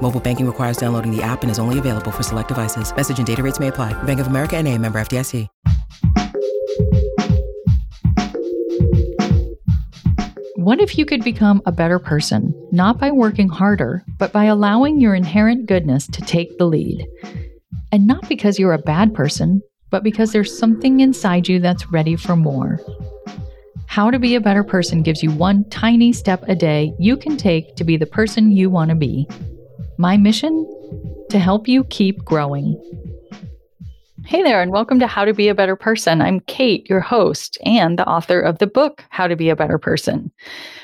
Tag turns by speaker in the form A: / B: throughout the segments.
A: Mobile banking requires downloading the app and is only available for select devices. Message and data rates may apply. Bank of America and a member FDIC.
B: What if you could become a better person, not by working harder, but by allowing your inherent goodness to take the lead? And not because you're a bad person, but because there's something inside you that's ready for more. How to Be a Better Person gives you one tiny step a day you can take to be the person you want to be. My mission? To help you keep growing. Hey there, and welcome to How to Be a Better Person. I'm Kate, your host, and the author of the book, How to Be a Better Person,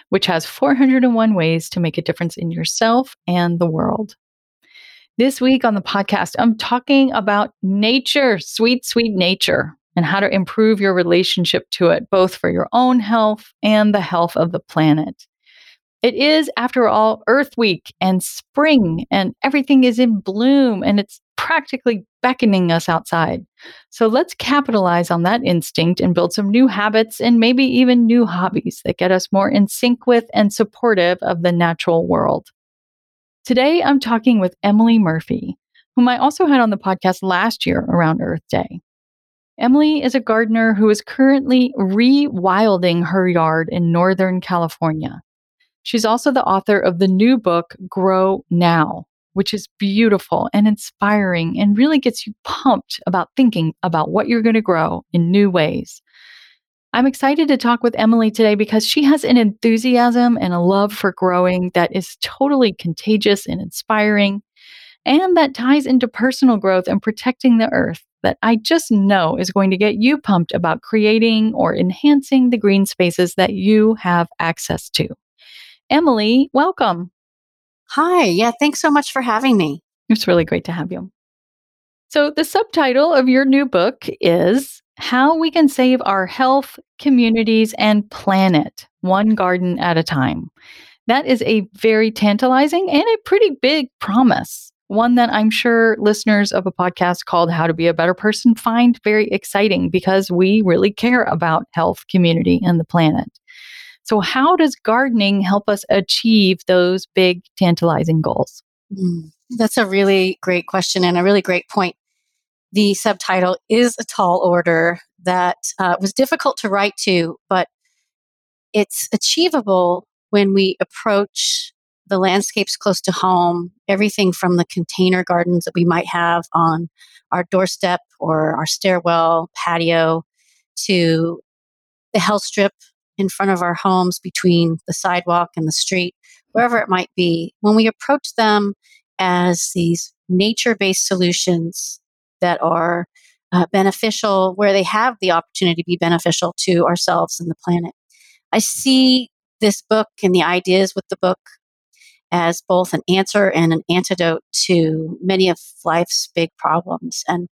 B: which has 401 ways to make a difference in yourself and the world. This week on the podcast, I'm talking about nature, sweet, sweet nature and how to improve your relationship to it, both for your own health and the health of the planet. It is, after all, Earth Week and spring, and everything is in bloom, and it's practically beckoning us outside. So let's capitalize on that instinct and build some new habits and maybe even new hobbies that get us more in sync with and supportive of the natural world. Today, I'm talking with Emily Murphy, whom I also had on the podcast last year around Earth Day. Emily is a gardener who is currently rewilding her yard in Northern California. She's also the author of the new book, Grow Now, which is beautiful and inspiring and really gets you pumped about thinking about what you're going to grow in new ways. I'm excited to talk with Emily today because she has an enthusiasm and a love for growing that is totally contagious and inspiring, and that ties into personal growth and protecting the earth that I just know is going to get you pumped about creating or enhancing the green spaces that you have access to. Emily, welcome.
C: Hi. Yeah, thanks so much for having me.
B: It's really great to have you. So, the subtitle of your new book is How We Can Save Our Health, Communities, and Planet One Garden at a Time. That is a very tantalizing and a pretty big promise one that I'm sure listeners of a podcast called How to Be a Better Person find very exciting because we really care about health, community, and the planet. So, how does gardening help us achieve those big, tantalizing goals?
C: Mm, that's a really great question and a really great point. The subtitle is a tall order that uh, was difficult to write to, but it's achievable when we approach the landscapes close to home, everything from the container gardens that we might have on our doorstep or our stairwell, patio, to the hell strip in front of our homes between the sidewalk and the street, wherever it might be, when we approach them as these nature based solutions that are uh, beneficial, where they have the opportunity to be beneficial to ourselves and the planet. I see this book and the ideas with the book as both an answer and an antidote to many of life's big problems. And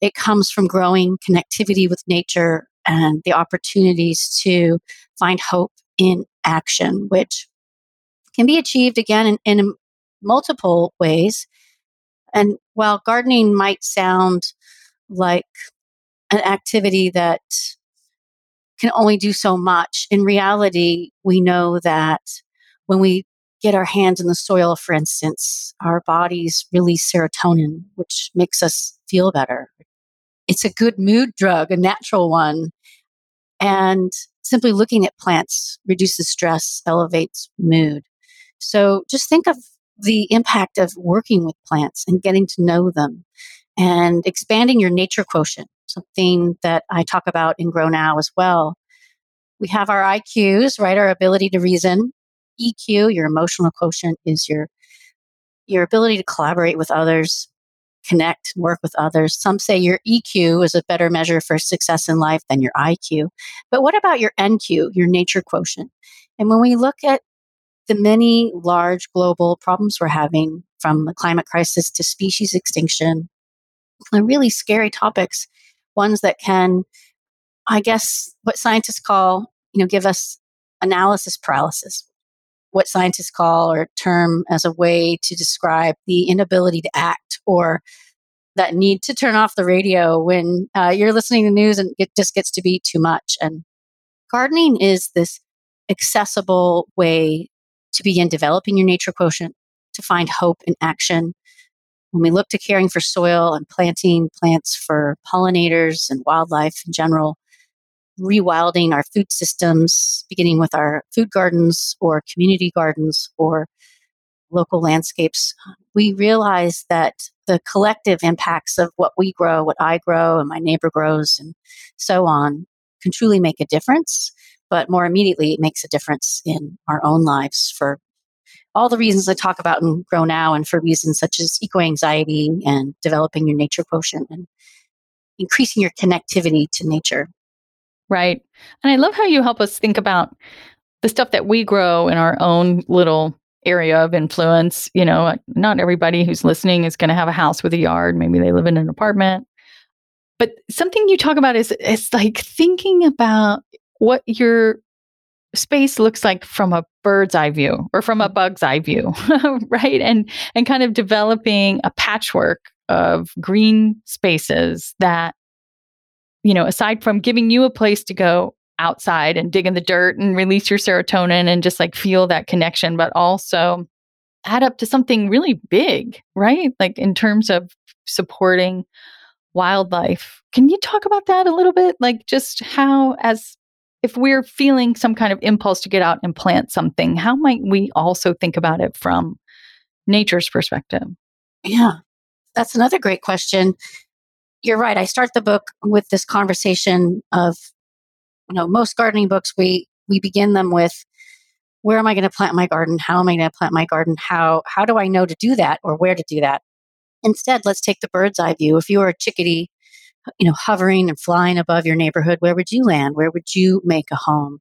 C: it comes from growing connectivity with nature and the opportunities to find hope in action, which can be achieved again in, in multiple ways. And while gardening might sound like an activity that can only do so much, in reality, we know that when we get our hands in the soil, for instance, our bodies release serotonin, which makes us feel better. It's a good mood drug, a natural one. And simply looking at plants reduces stress, elevates mood. So just think of the impact of working with plants and getting to know them and expanding your nature quotient, something that I talk about in Grow Now as well. We have our IQs, right? Our ability to reason. EQ, your emotional quotient, is your your ability to collaborate with others, connect, work with others. Some say your EQ is a better measure for success in life than your IQ. But what about your NQ, your nature quotient? And when we look at the many large global problems we're having, from the climate crisis to species extinction, really scary topics, ones that can, I guess, what scientists call, you know, give us analysis paralysis, what scientists call or term as a way to describe the inability to act or that need to turn off the radio when uh, you're listening to news and it just gets to be too much. And gardening is this accessible way to begin developing your nature quotient, to find hope in action. When we look to caring for soil and planting plants for pollinators and wildlife in general, rewilding our food systems, beginning with our food gardens or community gardens or local landscapes, we realize that the collective impacts of what we grow, what I grow, and my neighbor grows, and so on, can truly make a difference. But more immediately, it makes a difference in our own lives for all the reasons I talk about in Grow Now, and for reasons such as eco anxiety and developing your nature quotient and increasing your connectivity to nature.
B: Right. And I love how you help us think about the stuff that we grow in our own little area of influence. You know, uh, not everybody who's listening is going to have a house with a yard. Maybe they live in an apartment. But something you talk about is it's like thinking about what your space looks like from a bird's eye view or from a mm-hmm. bug's eye view, right? And and kind of developing a patchwork of green spaces that you know, aside from giving you a place to go outside and dig in the dirt and release your serotonin and just like feel that connection, but also add up to something really big, right? Like in terms of supporting wildlife. Can you talk about that a little bit? Like just how, as if we're feeling some kind of impulse to get out and plant something, how might we also think about it from nature's perspective?
C: Yeah, that's another great question you're right. I start the book with this conversation of, you know, most gardening books, we, we begin them with, where am I going to plant my garden? How am I going to plant my garden? How, how do I know to do that or where to do that? Instead, let's take the bird's eye view. If you were a chickadee, you know, hovering and flying above your neighborhood, where would you land? Where would you make a home?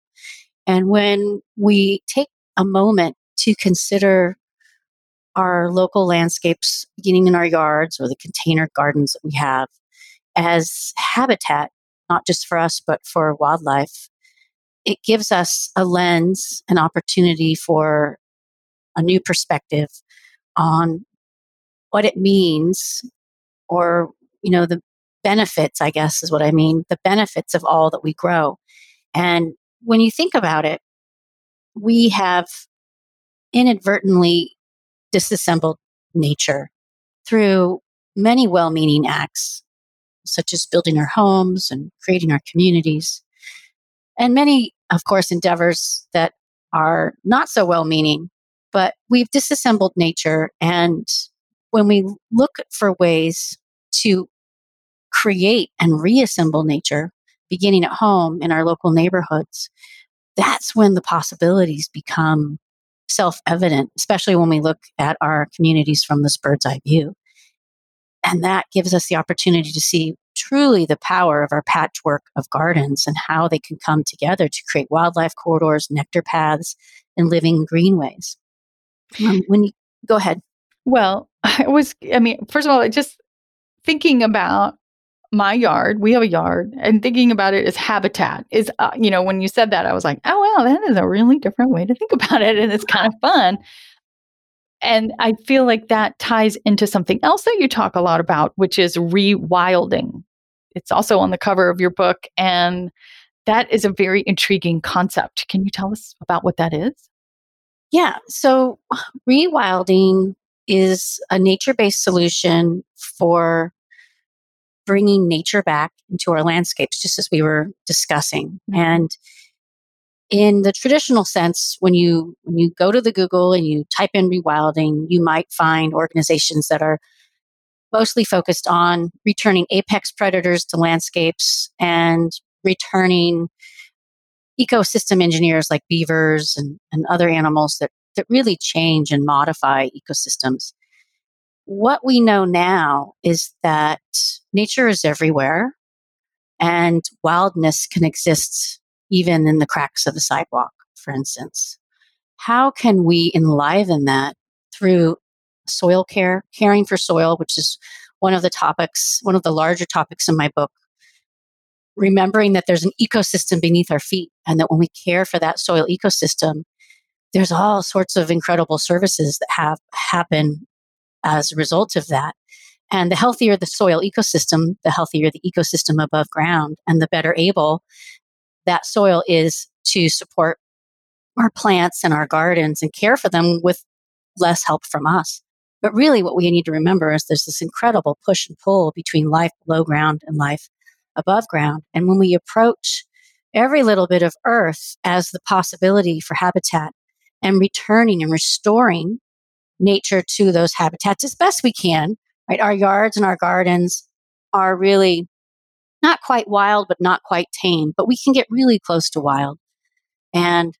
C: And when we take a moment to consider our local landscapes, beginning in our yards or the container gardens that we have, as habitat, not just for us, but for wildlife, it gives us a lens, an opportunity for a new perspective on what it means or, you know, the benefits, I guess is what I mean, the benefits of all that we grow. And when you think about it, we have inadvertently disassembled nature through many well meaning acts such as building our homes and creating our communities. And many, of course, endeavors that are not so well meaning, but we've disassembled nature. And when we look for ways to create and reassemble nature, beginning at home in our local neighborhoods, that's when the possibilities become self evident, especially when we look at our communities from this bird's eye view. And that gives us the opportunity to see truly the power of our patchwork of gardens and how they can come together to create wildlife corridors, nectar paths, and living greenways. Um, when you go ahead.
B: Well, I was, I mean, first of all, just thinking about my yard, we have a yard, and thinking about it as habitat is, uh, you know, when you said that, I was like, oh, wow, that is a really different way to think about it. And it's kind of fun. And I feel like that ties into something else that you talk a lot about, which is rewilding. It's also on the cover of your book. And that is a very intriguing concept. Can you tell us about what that is?
C: Yeah. So, rewilding is a nature based solution for bringing nature back into our landscapes, just as we were discussing. Mm-hmm. And in the traditional sense when you when you go to the google and you type in rewilding you might find organizations that are mostly focused on returning apex predators to landscapes and returning ecosystem engineers like beavers and, and other animals that, that really change and modify ecosystems. What we know now is that nature is everywhere and wildness can exist even in the cracks of the sidewalk, for instance. How can we enliven that through soil care, caring for soil, which is one of the topics, one of the larger topics in my book, remembering that there's an ecosystem beneath our feet and that when we care for that soil ecosystem, there's all sorts of incredible services that have happen as a result of that. And the healthier the soil ecosystem, the healthier the ecosystem above ground, and the better able that soil is to support our plants and our gardens and care for them with less help from us. But really, what we need to remember is there's this incredible push and pull between life below ground and life above ground. And when we approach every little bit of earth as the possibility for habitat and returning and restoring nature to those habitats as best we can, right? Our yards and our gardens are really not quite wild, but not quite tame, but we can get really close to wild. And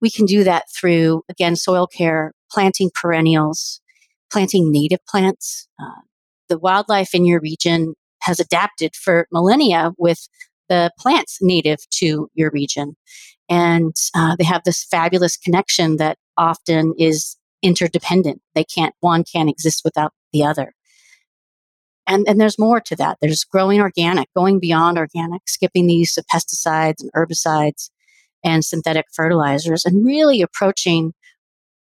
C: we can do that through, again, soil care, planting perennials, planting native plants. Uh, the wildlife in your region has adapted for millennia with the plants native to your region. And uh, they have this fabulous connection that often is interdependent. They can't, one can't exist without the other. And, and there's more to that. There's growing organic, going beyond organic, skipping the use of pesticides and herbicides and synthetic fertilizers, and really approaching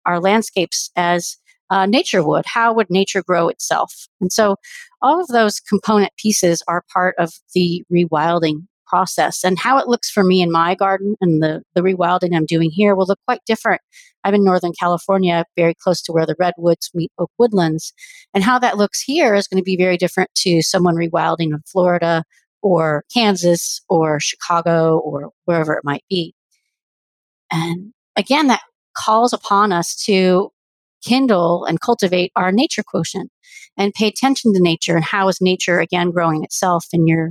C: our landscapes as uh, nature would. How would nature grow itself? And so all of those component pieces are part of the rewilding process. And how it looks for me in my garden and the, the rewilding I'm doing here will look quite different. I'm in Northern California, very close to where the redwoods meet oak woodlands. And how that looks here is going to be very different to someone rewilding in Florida or Kansas or Chicago or wherever it might be. And again, that calls upon us to kindle and cultivate our nature quotient and pay attention to nature and how is nature again growing itself in your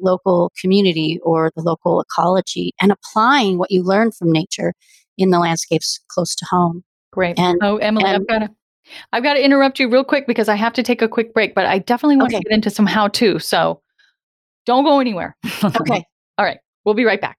C: local community or the local ecology and applying what you learn from nature in the landscapes close to home.
B: Great. And, oh, Emily, and, I've got to I've got to interrupt you real quick because I have to take a quick break, but I definitely want okay. to get into some how to. So don't go anywhere.
C: okay.
B: All right. We'll be right back.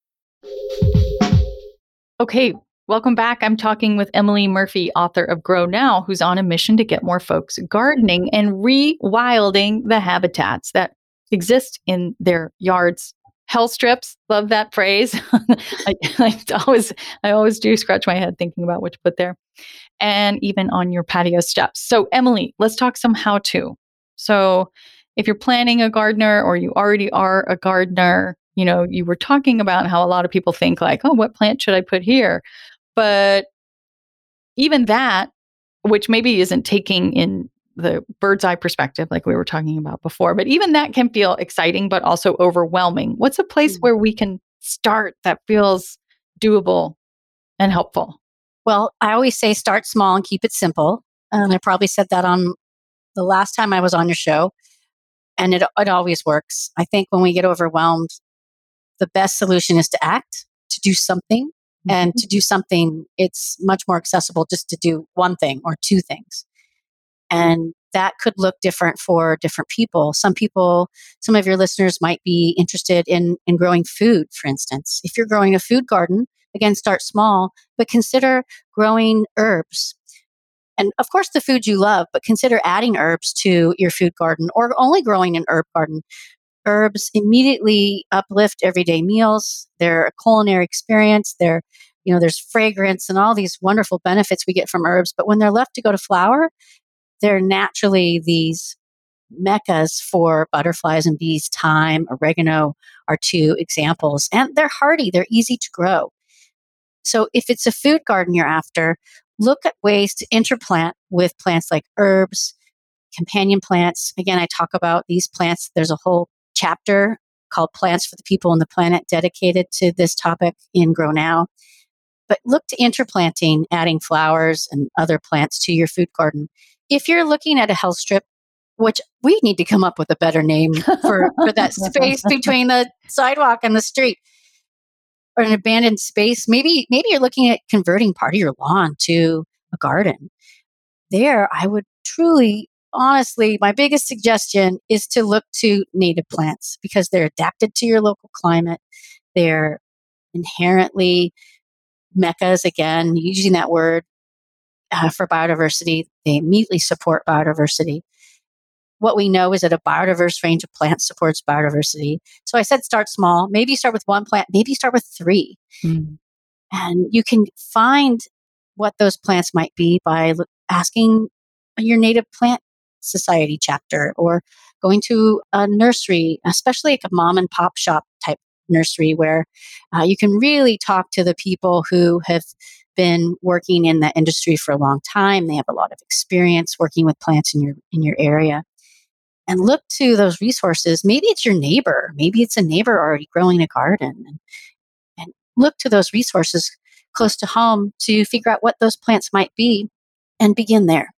B: Okay, welcome back. I'm talking with Emily Murphy, author of Grow Now, who's on a mission to get more folks gardening and rewilding the habitats that exist in their yards. Hell strips, love that phrase. I, I, always, I always do scratch my head thinking about what to put there, and even on your patio steps. So, Emily, let's talk some how to. So, if you're planning a gardener or you already are a gardener, you know, you were talking about how a lot of people think like, oh, what plant should I put here? But even that, which maybe isn't taking in the bird's eye perspective, like we were talking about before, but even that can feel exciting, but also overwhelming. What's a place mm-hmm. where we can start that feels doable and helpful?
C: Well, I always say start small and keep it simple. And I probably said that on the last time I was on your show. And it, it always works. I think when we get overwhelmed, the best solution is to act, to do something. Mm-hmm. And to do something, it's much more accessible just to do one thing or two things. And that could look different for different people. Some people, some of your listeners might be interested in, in growing food, for instance. If you're growing a food garden, again, start small, but consider growing herbs. And of course, the food you love, but consider adding herbs to your food garden or only growing an herb garden herbs immediately uplift everyday meals. They're a culinary experience. They're, you know, there's fragrance and all these wonderful benefits we get from herbs. But when they're left to go to flower, they're naturally these meccas for butterflies and bees. Thyme, oregano are two examples. And they're hardy, they're easy to grow. So if it's a food garden you're after, look at ways to interplant with plants like herbs, companion plants. Again, I talk about these plants. There's a whole chapter called Plants for the People and the Planet dedicated to this topic in Grow Now. But look to interplanting, adding flowers and other plants to your food garden. If you're looking at a hell strip, which we need to come up with a better name for, for that space between the sidewalk and the street or an abandoned space. Maybe, maybe you're looking at converting part of your lawn to a garden. There, I would truly, honestly, my biggest suggestion is to look to native plants because they're adapted to your local climate. They're inherently meccas, again, using that word uh, for biodiversity. They immediately support biodiversity what we know is that a biodiverse range of plants supports biodiversity. So I said start small. Maybe start with one plant, maybe start with three. Mm. And you can find what those plants might be by asking your native plant society chapter or going to a nursery, especially like a mom and pop shop type nursery where uh, you can really talk to the people who have been working in the industry for a long time. They have a lot of experience working with plants in your in your area and look to those resources. Maybe it's your neighbor, maybe it's a neighbor already growing a garden, and, and look to those resources close to home to figure out what those plants might be and begin there.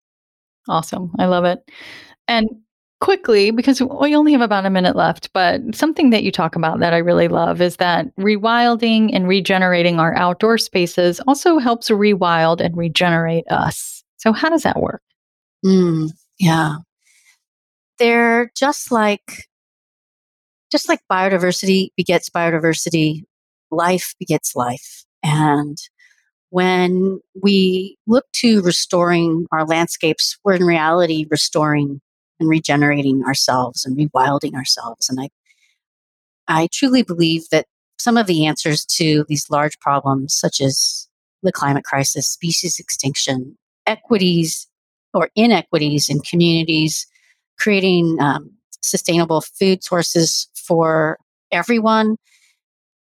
B: Awesome. I love it. And quickly, because we only have about a minute left, but something that you talk about that I really love is that rewilding and regenerating our outdoor spaces also helps rewild and regenerate us. So, how does that work?
C: Mm, yeah they're just like just like biodiversity begets biodiversity, life begets life. And when we look to restoring our landscapes, we're in reality restoring and regenerating ourselves and rewilding ourselves. And I I truly believe that some of the answers to these large problems, such as the climate crisis, species extinction, equities or inequities in communities, creating um, sustainable food sources for everyone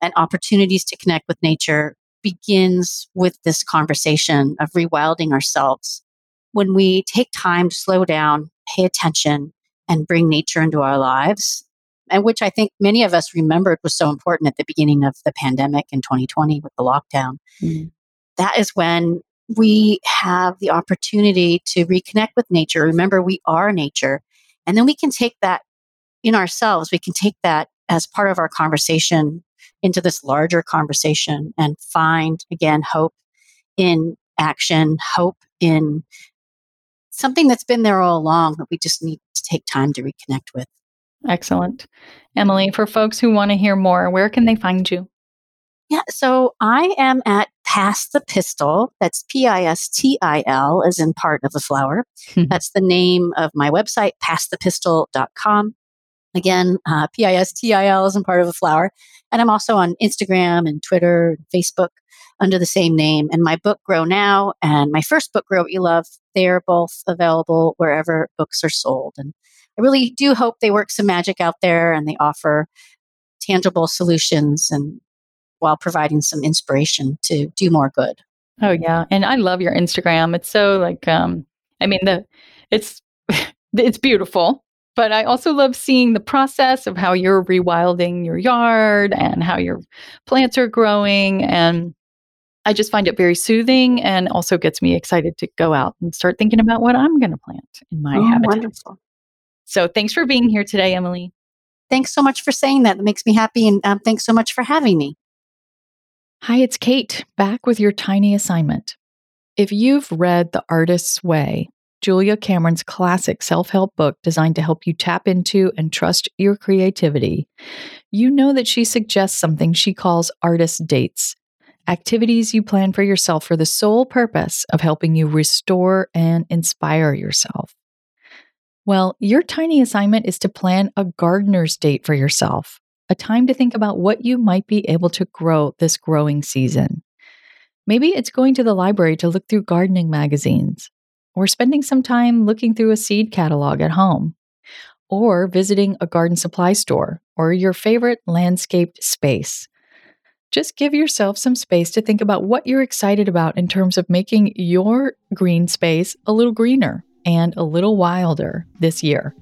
C: and opportunities to connect with nature begins with this conversation of rewilding ourselves. When we take time to slow down, pay attention, and bring nature into our lives, and which I think many of us remembered was so important at the beginning of the pandemic in 2020 with the lockdown. Mm. That is when we have the opportunity to reconnect with nature. Remember, we are nature. And then we can take that in ourselves, we can take that as part of our conversation into this larger conversation and find, again, hope in action, hope in something that's been there all along that we just need to take time to reconnect with.
B: Excellent. Emily, for folks who want to hear more, where can they find you?
C: Yeah, so I am at Pass the Pistil. That's P I S T I L, as in part of the flower. Hmm. That's the name of my website, passthepistil.com. Again, uh, P I S T I L isn't part of the flower. And I'm also on Instagram and Twitter and Facebook under the same name. And my book, Grow Now, and my first book, Grow What You Love, they are both available wherever books are sold. And I really do hope they work some magic out there and they offer tangible solutions and while providing some inspiration to do more good.
B: Oh yeah, and I love your Instagram. It's so like um I mean the it's it's beautiful, but I also love seeing the process of how you're rewilding your yard and how your plants are growing and I just find it very soothing and also gets me excited to go out and start thinking about what I'm going to plant in my
C: oh,
B: habitat.
C: Wonderful.
B: So thanks for being here today, Emily.
C: Thanks so much for saying that. It makes me happy. And um, thanks so much for having me.
B: Hi, it's Kate, back with your tiny assignment. If you've read The Artist's Way, Julia Cameron's classic self help book designed to help you tap into and trust your creativity, you know that she suggests something she calls artist dates activities you plan for yourself for the sole purpose of helping you restore and inspire yourself. Well, your tiny assignment is to plan a gardener's date for yourself a time to think about what you might be able to grow this growing season. Maybe it's going to the library to look through gardening magazines, or spending some time looking through a seed catalog at home, or visiting a garden supply store or your favorite landscaped space. Just give yourself some space to think about what you're excited about in terms of making your green space a little greener and a little wilder this year.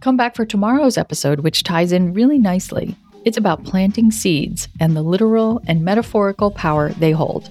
B: Come back for tomorrow's episode, which ties in really nicely it's about planting seeds and the literal and metaphorical power they hold.